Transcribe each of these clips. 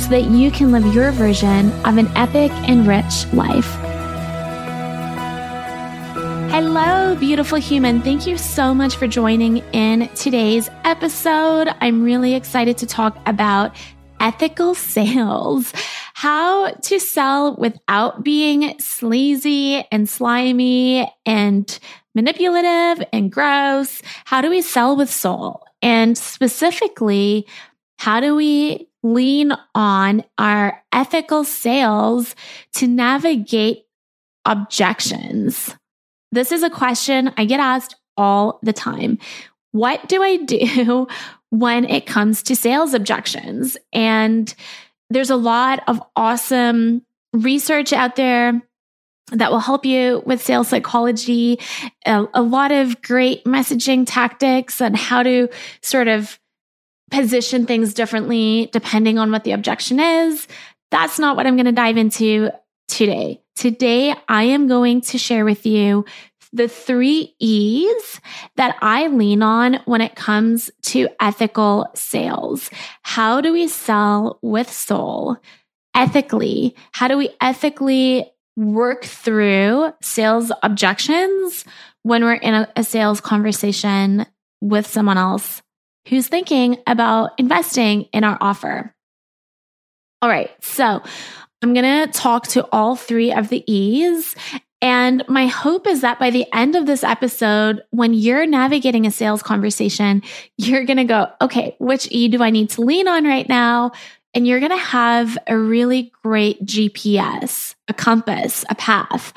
so that you can live your version of an epic and rich life. Hello, beautiful human. Thank you so much for joining in today's episode. I'm really excited to talk about ethical sales, how to sell without being sleazy and slimy and manipulative and gross? How do we sell with soul? And specifically, how do we lean on our ethical sales to navigate objections? This is a question I get asked all the time. What do I do when it comes to sales objections? And there's a lot of awesome research out there that will help you with sales psychology, a, a, lot of great messaging tactics and how to sort of position things differently depending on what the objection is. That's not what I'm going to dive into today. Today, I am going to share with you the three E's that I lean on when it comes to ethical sales. How do we sell with soul? Ethically, how do we ethically work through sales objections when we're in a, a sales conversation with someone else who's thinking about investing in our offer. All right, so I'm going to talk to all three of the E's. And my hope is that by the end of this episode, when you're navigating a sales conversation, you're going to go, okay, which E do I need to lean on right now? and you're going to have a really great GPS, a compass, a path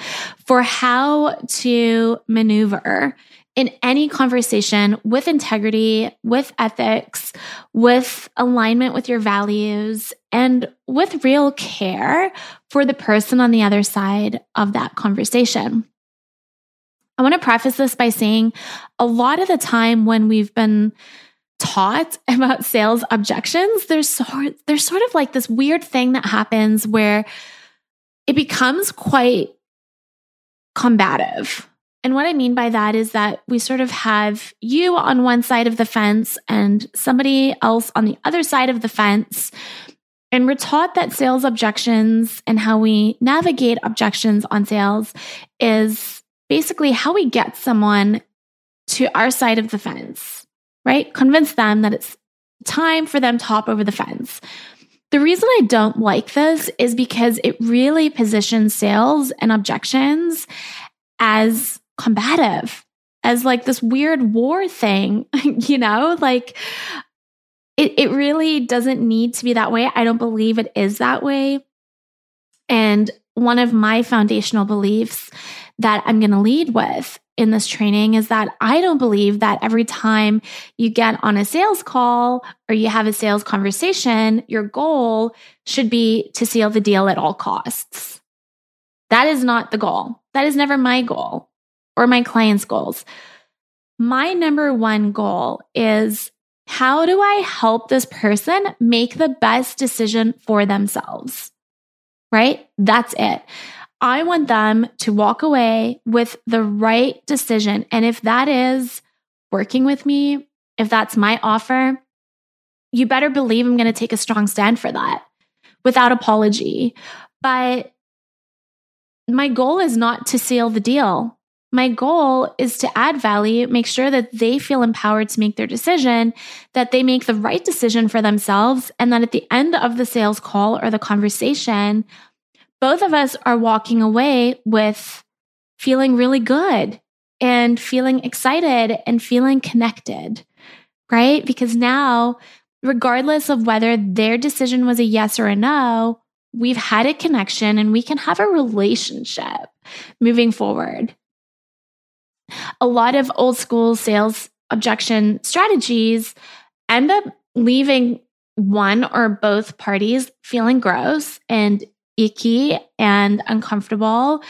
for how to maneuver in any conversation with integrity, with ethics, with alignment with your values, and with real care for the person on the other side of that conversation. I want to preface this by saying a lot of the time when we've been taught about sales objections, there's sort there's sort of like this weird thing that happens where it becomes quite combative. And what I mean by that is that we sort of have you on one side of the fence and somebody else on the other side of the fence. And we're taught that sales objections and how we navigate objections on sales is basically how we get someone to our side of the fence right? Convince them that it's time for them to hop over the fence. The reason I don't like this is because it really positions sales and objections as combative, as like this weird war thing, you know? Like it, it really doesn't need to be that way. I don't believe it is that way. And one of my foundational beliefs that I'm going to lead with in this training is that I don't believe that every time you get on a sales call or you have a sales conversation, your goal should be to seal the deal at all costs. That is not the goal. That is never my goal or my client's goals. My number one goal is how do I help this person make the best decision for themselves? Right? That's it. I want them to walk away with the right decision. And if that is working with me, if that's my offer, you better believe I'm going to take a strong stand for that without apology. But my goal is not to seal the deal. My goal is to add value, make sure that they feel empowered to make their decision, that they make the right decision for themselves, and that at the end of the sales call or the conversation, both of us are walking away with feeling really good and feeling excited and feeling connected, right? Because now, regardless of whether their decision was a yes or a no, we've had a connection and we can have a relationship moving forward a lot of old school sales objection strategies end up leaving one or both parties feeling gross and icky and uncomfortable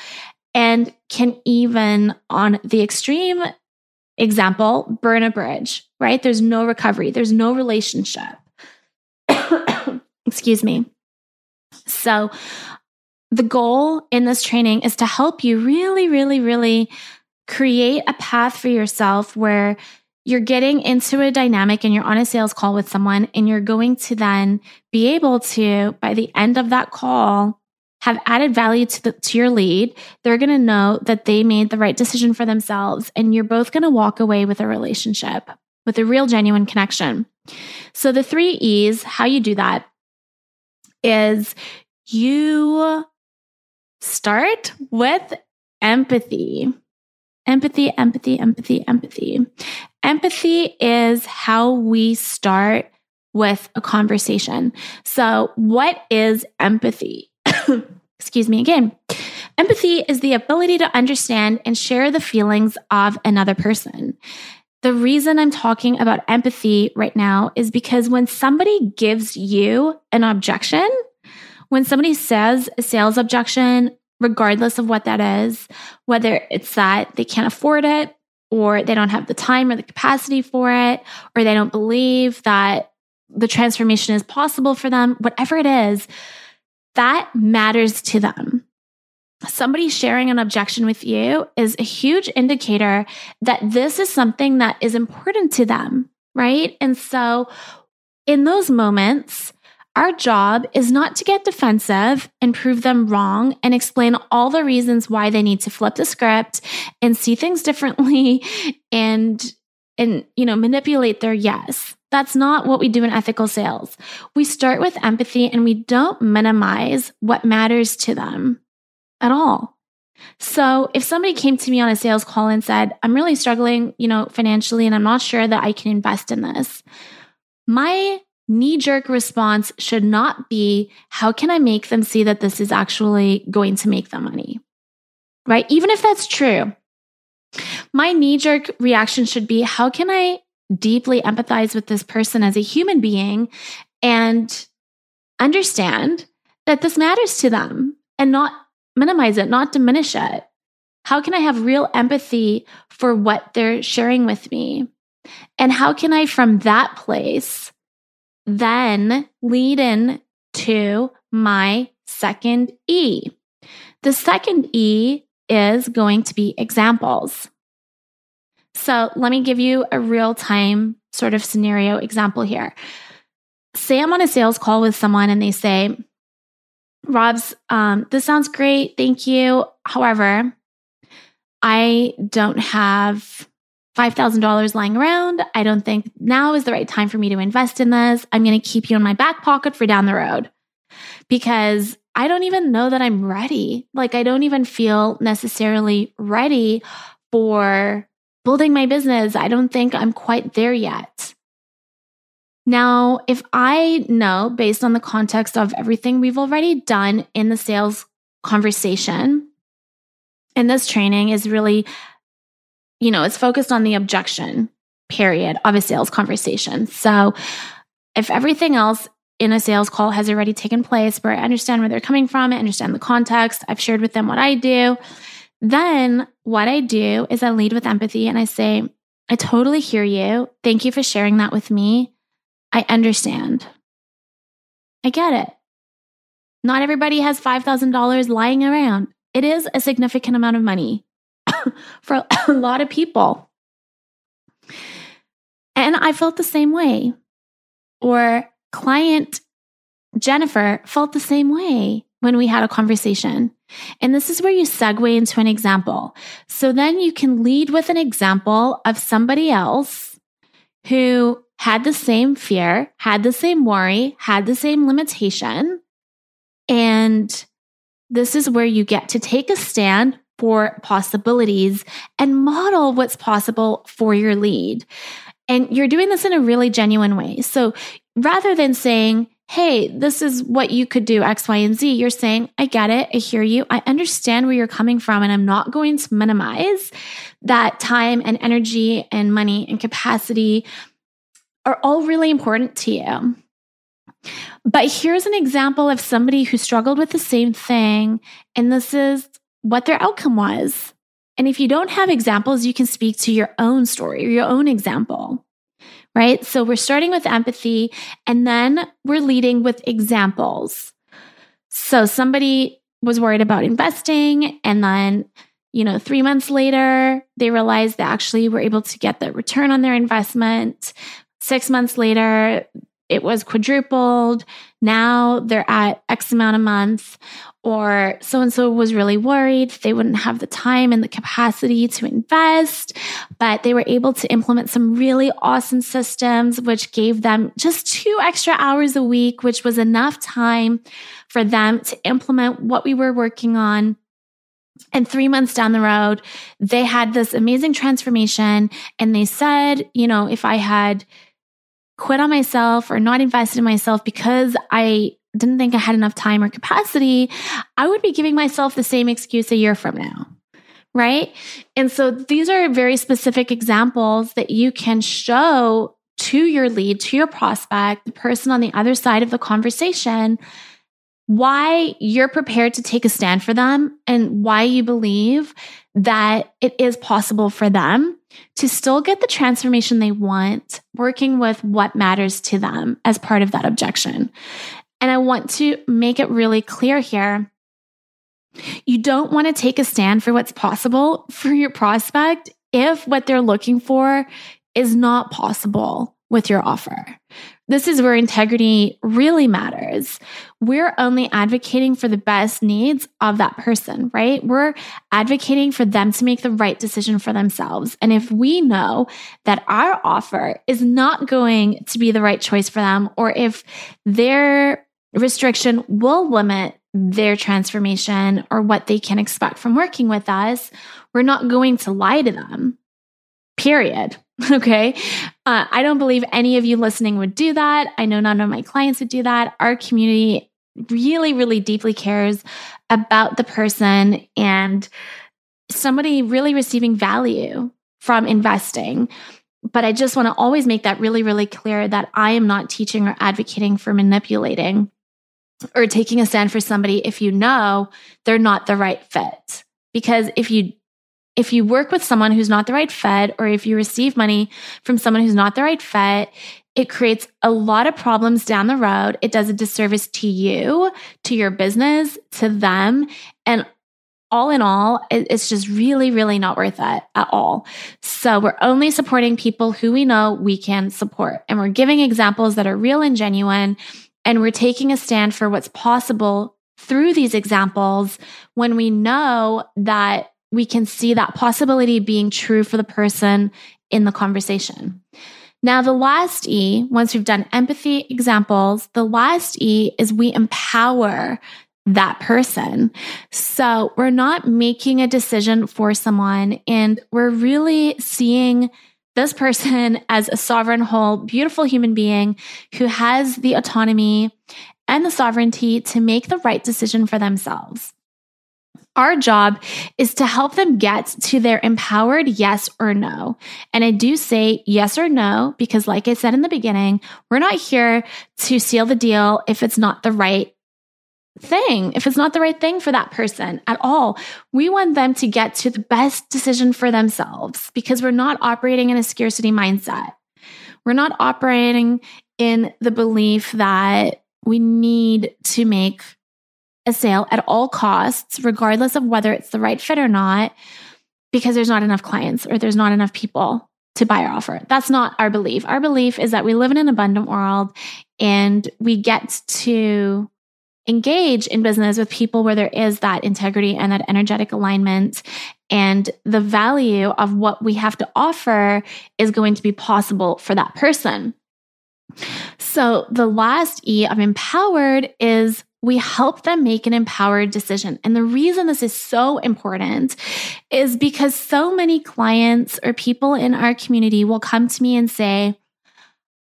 and can even on the extreme example burn a bridge right? There's no recovery. There's no relationship. Excuse me. So the goal in this training is to help you really really really create a path for yourself where you're getting into a dynamic and you're on a sales call with someone and you're going to then be able to by the end of that call have added value to the, to your lead. They're going to know that they made the right decision for themselves and you're both going to walk away with a relationship with a real genuine connection. So the 3 E's how you do that is you start with empathy Empathy, empathy, empathy, empathy. Empathy is how we start with a conversation. So, what is empathy? Excuse me again. Empathy is the ability to understand and share the feelings of another person. The reason I'm talking about empathy right now is because when somebody gives you an objection, when somebody says a sales objection regardless of what that is, whether it's that they can't afford it or they don't have the time or the capacity for it, or they don't believe that the transformation is possible for them, whatever it is, that matters to them. Somebody sharing an objection with you is a huge indicator that this is something that is important to them, right? And so in those moments, our job is not to get defensive and prove them wrong and explain all the reasons why they need to flip the script and see things differently and and you know manipulate their yes. That's not what we do in ethical sales. We start with empathy and we don't minimize what matters to them at all. So if somebody came to me on a sales call and said, "I'm really struggling, you know, financially and I'm not sure that I can invest in this." My knee jerk response should not be, how can I make them see that this is actually going to make them money? Right? Even if that's true, my knee jerk reaction should be, how can I deeply empathize with this person as a human being and understand that this matters to them and not minimize it, not diminish it? How can I have real empathy for what they're sharing with me? And how can I, from that place, then lead in to my second E. The second E is going to be examples. So let me give you a real time sort of scenario example here. Say I'm on a sales call with someone and they say, Robs, um, this sounds great. Thank you. However, I don't have $5,000 lying around. I don't think now is the right time for me to invest in this. I'm going to keep you in my back pocket for down the road because I don't even know that I'm ready. Like, I don't even feel necessarily ready for building my business. I don't think I'm quite there yet. Now, if I know based on the context of everything we've already done in the sales conversation, and this training is really you know, it's focused on the objection period of a sales conversation. So if everything else in a sales call has already taken place where I understand where they're coming from, I understand the context, I've shared with them what I do, then what I do is I lead with empathy and I say, I totally hear you. Thank you for sharing that with me. I understand. I get it. Not everybody has $5,000 lying around. It is a significant amount of money. for a lot of people. And I felt the same way. Or client Jennifer felt the same way when we had a conversation. And this is where you segue into an example. So then you can lead with an example of somebody else who had the same fear, had the same worry, had the same limitation. And this is where you get to take a stand for possibilities and model what's possible for your lead. And you're doing this in a really genuine way. So rather than saying, Hey, this is what you could do, X, Y, and Z. You're saying, I get it. I hear you. I understand where you're coming from. And I'm not going to minimize that time and energy and money and capacity are all really important to you. But here's an example of somebody who struggled with the same thing. And this is what their outcome was. And if you don't have examples, you can speak to your own story or your own example, right? So we're starting with empathy and then we're leading with examples. So somebody was worried about investing and then you know, three months later, they realized they actually were able to get the return on their investment. Six months later, it was quadrupled. Now they're at X amount a month. Or so and so was really worried they wouldn't have the time and the capacity to invest, but they were able to implement some really awesome systems, which gave them just two extra hours a week, which was enough time for them to implement what we were working on and three months down the road, they had this amazing transformation. And they said, you know, if I had quit on myself or not invested in myself because I didn't think I had enough time or capacity, I would be giving myself the same excuse a year from now. Right. And so these are very specific examples that you can show to your lead, to your prospect, the person on the other side of the conversation, why you're prepared to take a stand for them and why you believe that it is possible for them to still get the transformation they want, working with what matters to them as part of that objection. And I want to make it really clear here. You don't want to take a stand for what's possible for your prospect if what they're looking for is not possible with your offer. This is where integrity really matters. We're only advocating for the best needs of that person, right? We're advocating for them to make the right decision for themselves. And if we know that our offer is not going to be the right choice for them, or if their restriction will limit their transformation or what they can expect from working with us, we're not going to lie to them. Period. Okay. Uh, I don't believe any of you listening would do that. I know none of my clients would do that. Our community really, really deeply cares about the person and somebody really receiving value from investing. But I just want to always make that really, really clear that I am not teaching or advocating for manipulating or taking a stand for somebody if you know they're not the right fit. Because if you if you work with someone who's not the right fit, or if you receive money from someone who's not the right fit, it creates a lot of problems down the road. It does a disservice to you, to your business, to them. And all in all, it's just really, really not worth it at all. So we're only supporting people who we know we can support. And we're giving examples that are real and genuine. And we're taking a stand for what's possible through these examples when we know that we can see that possibility being true for the person in the conversation. Now, the last E, once we've done empathy examples, the last E is we empower that person. So we're not making a decision for someone and we're really seeing this person as a sovereign, whole, beautiful human being who has the autonomy and the sovereignty to make the right decision for themselves. Our job is to help them get to their empowered yes or no. And I do say yes or no because, like I said in the beginning, we're not here to seal the deal if it's not the right thing, if it's not the right thing for that person at all. We want them to get to the best decision for themselves because we're not operating in a scarcity mindset. We're not operating in the belief that we need to make a sale at all costs, regardless of whether it's the right fit or not, because there's not enough clients or there's not enough people to buy our offer. That's not our belief. Our belief is that we live in an abundant world and we get to engage in business with people where there is that integrity and that energetic alignment and the value of what we have to offer is going to be possible for that person. So the last E of empowered is we help them make an empowered decision. And the reason this is so important is because so many clients or people in our community will come to me and say,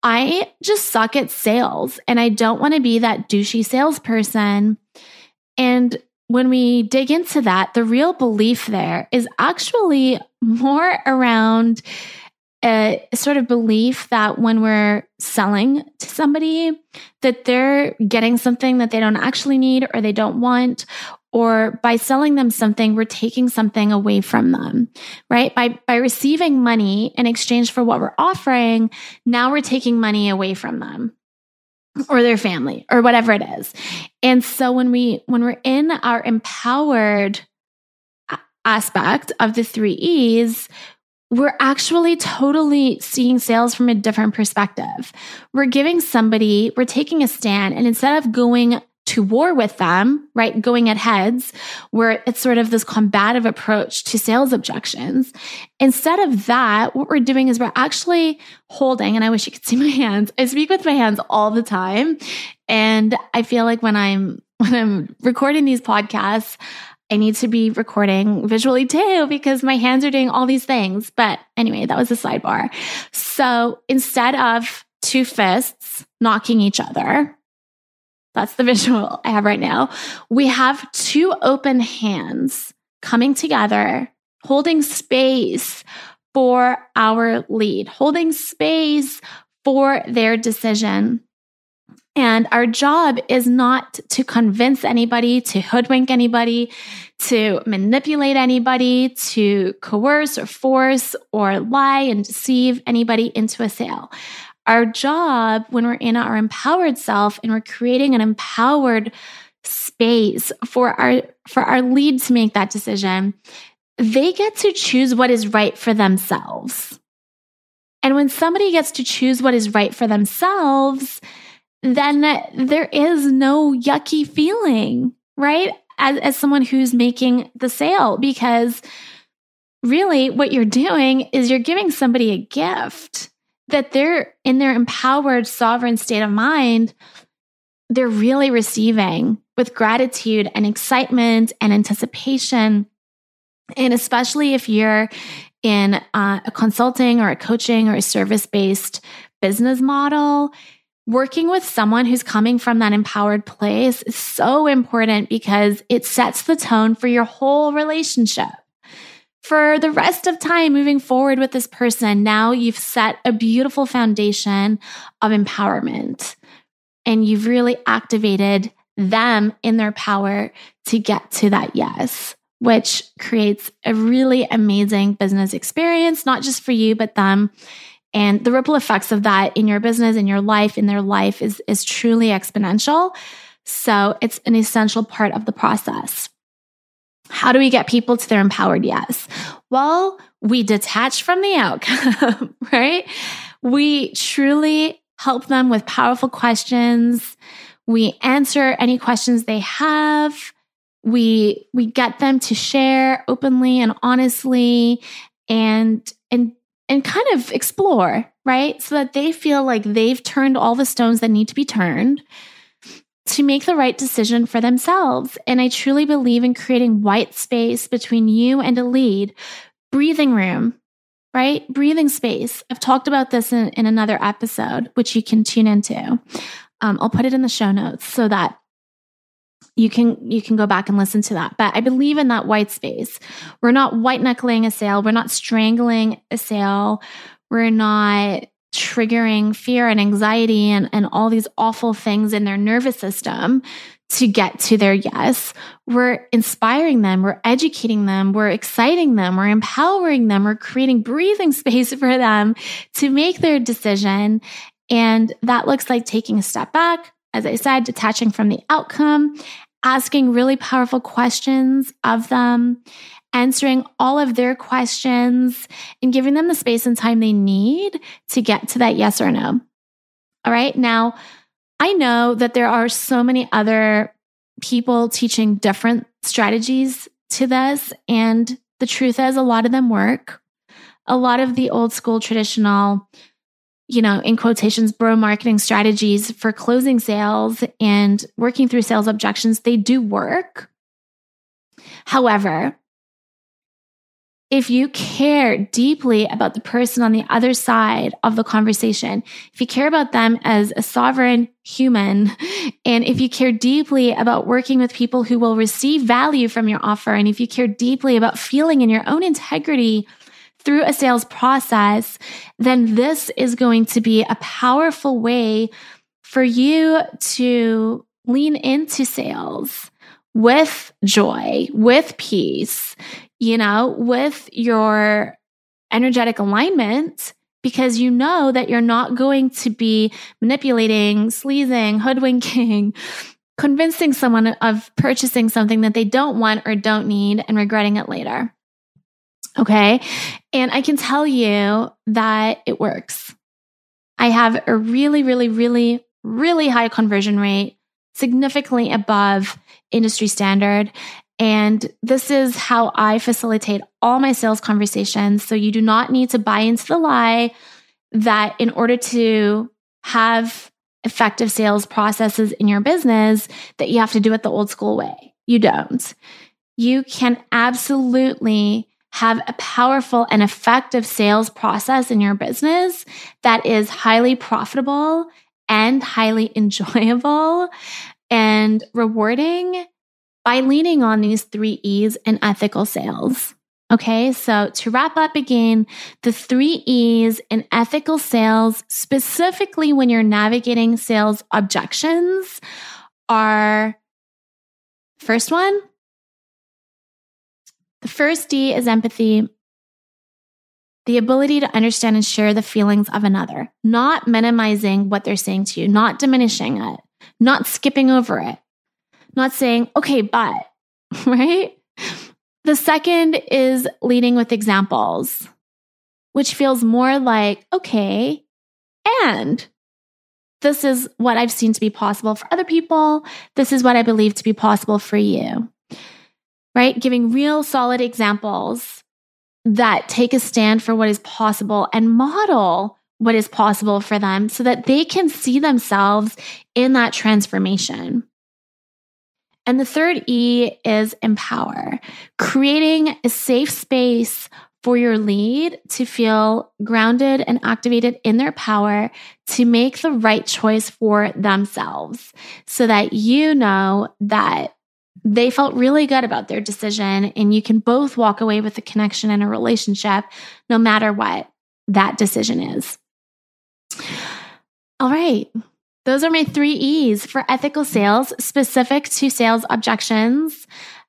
I just suck at sales and I don't want to be that douchey salesperson. And when we dig into that, the real belief there is actually more around a sort of belief that when we're selling to somebody that they're getting something that they don't actually need or they don't want or by selling them something we're taking something away from them right? By by receiving money in exchange for what we're offering now we're taking money away from them or their family or whatever it is. And so when we when we're in our empowered aspect of the 3 E's we're actually totally seeing sales from a different perspective. We're giving somebody, we're taking a stand, and instead of going to war with them, right, going at heads, where it's sort of this combative approach to sales objections, instead of that, what we're doing is we're actually holding, and I wish you could see my hands. I speak with my hands all the time. And I feel like when I'm when I'm recording these podcasts, I need to be recording visually too because my hands are doing all these things. But anyway, that was a sidebar. So instead of two fists knocking each other, that's the visual I have right now. We have two open hands coming together, holding space for our lead, holding space for their decision. And our job is not to convince anybody, to hoodwink anybody, to manipulate anybody, to coerce or force or lie and deceive anybody into a sale. Our job when we're in our empowered self and we're creating an empowered space for our for our lead to make that decision, they get to choose what is right for themselves. And when somebody gets to choose what is right for themselves, then there is no yucky feeling, right? As, as someone who's making the sale, because really what you're doing is you're giving somebody a gift that they're in their empowered, sovereign state of mind. They're really receiving with gratitude and excitement and anticipation. And especially if you're in uh, a consulting or a coaching or a service based business model, working with someone who's coming from that empowered place is so important because it sets the tone for your whole relationship. For the rest of time moving forward with this person, now you've set a beautiful foundation of empowerment and you've really activated them in their power to get to that yes, which creates a really amazing business experience, not just for you, but them and the ripple effects of that in your business, in your life, in their life is, is truly exponential. So it's an essential part of the process. How do we get people to their empowered yes? Well, we detach from the outcome, right? We truly help them with powerful questions. We answer any questions they have. We we get them to share openly and honestly and and and kind of explore, right? So that they feel like they've turned all the stones that need to be turned to make the right decision for themselves. And I truly believe in creating white space between you and a lead, breathing room, right? Breathing space. I've talked about this in, in another episode, which you can tune into. Um, I'll put it in the show notes so that you can you can go back and listen to that. But i believe in that white space. We're not white knuckling a sale we're not strangling a sale we're not triggering fear and anxiety and, and all these awful things in their nervous system to get to their yes. We're inspiring them, we're educating them, we're exciting them, we're empowering them, we're creating breathing space for them to make their decision. And that looks like taking a step back, as I said, detaching from the outcome asking really powerful questions of them, answering all of their questions, and giving them the space and time they need to get to that yes or no. All right. Now, I know that there are so many other people teaching different strategies to this. And the truth is, a lot of them work. A lot of the old school traditional, you know, in quotations, bro marketing strategies for closing sales and working through sales objections, they do work. However, if you care deeply about the person on the other side of the conversation, if you care about them as a sovereign human, and if you care deeply about working with people who will receive value from your offer, and if you care deeply about feeling in your own integrity through a sales process, then this is going to be a powerful way for you to lean into sales with joy, with peace, you know, with your energetic alignment because you know that you're not going to be manipulating, sleazing, hoodwinking, convincing someone of purchasing something that they don't want or don't need and regretting it later. Okay. And I can tell you that it works. I have a really, really, really, really high conversion rate, significantly above industry standard. And this is how I facilitate all my sales conversations. So you do not need to buy into the lie that in order to have effective sales processes in your business that you have to do it the old school way. You don't. You can absolutely have a powerful and effective sales process in your business that is highly profitable and highly enjoyable and rewarding by leaning on these three E's in ethical sales. Okay, so to wrap up again, the three E's in ethical sales, specifically when you're navigating sales objections, are first one, first D is empathy, the ability to understand and share the feelings of another, not minimizing what they're saying to you, not diminishing it, not skipping over it, not saying, okay, but, right? The second is leading with examples, which feels more like, okay, and this is what I've seen to be possible for other people. This is what I believe to be possible for you, right? Giving real solid examples that take a stand for what is possible and model what is possible for them so that they can see themselves in that transformation. And the third E is empower, creating a safe space for your lead to feel grounded and activated in their power to make the right choice for themselves so that you know that they felt really good about their decision and you can both walk away with a connection and a relationship no matter what that decision is. All right. Those are my three E's for ethical sales specific to sales objections.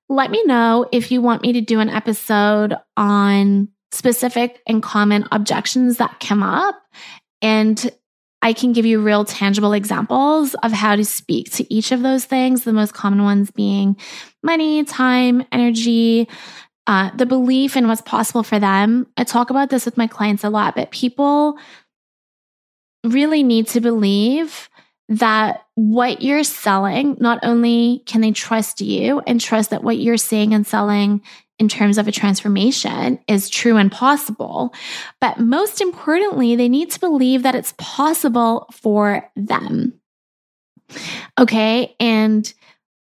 Let me know if you want me to do an episode on specific and common objections that come up. And I can give you real tangible examples of how to speak to each of those things. The most common ones being money, time, energy, uh, the belief in what's possible for them. I talk about this with my clients a lot, but people really need to believe that what you're selling, not only can they trust you and trust that what you're saying and selling in terms of a transformation is true and possible, but most importantly, they need to believe that it's possible for them. Okay. And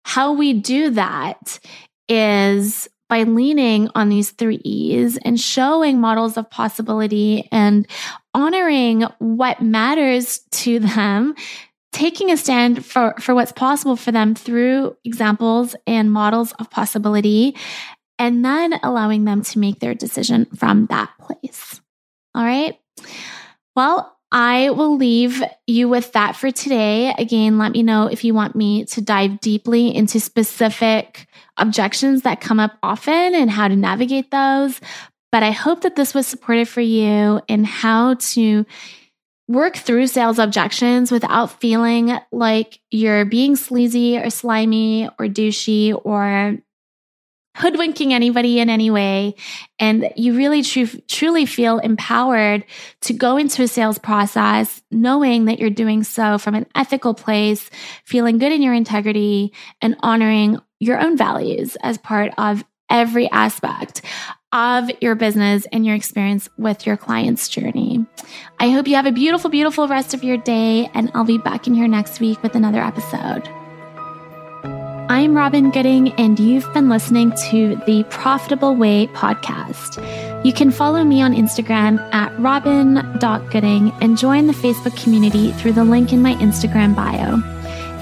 how we do that is by leaning on these three E's and showing models of possibility and honoring what matters to them taking a stand for, for what's possible for them through examples and models of possibility, and then allowing them to make their decision from that place. All right. Well, I will leave you with that for today. Again, let me know if you want me to dive deeply into specific objections that come up often and how to navigate those. But I hope that this was supportive for you in how to work through sales objections without feeling like you're being sleazy or slimy or douchey or hoodwinking anybody in any way. And you really tr- truly feel empowered to go into a sales process knowing that you're doing so from an ethical place, feeling good in your integrity and honoring your own values as part of every aspect of your business and your experience with your client's journey. I hope you have a beautiful, beautiful rest of your day, and I'll be back in here next week with another episode. I'm Robyn Gooding, and you've been listening to the Profitable Way podcast. You can follow me on Instagram at robyn.gooding and join the Facebook community through the link in my Instagram bio.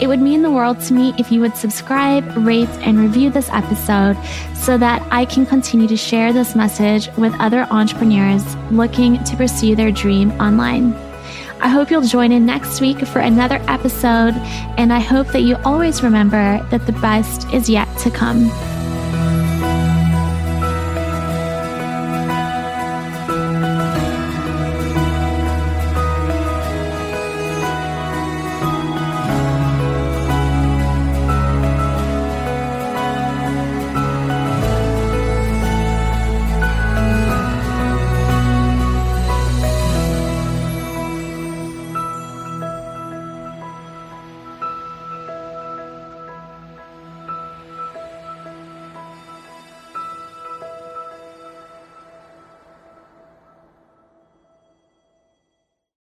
It would mean the world to me if you would subscribe, rate, and review this episode so that I can continue to share this message with other entrepreneurs looking to pursue their dream online. I hope you'll join in next week for another episode, and I hope that you always remember that the best is yet to come.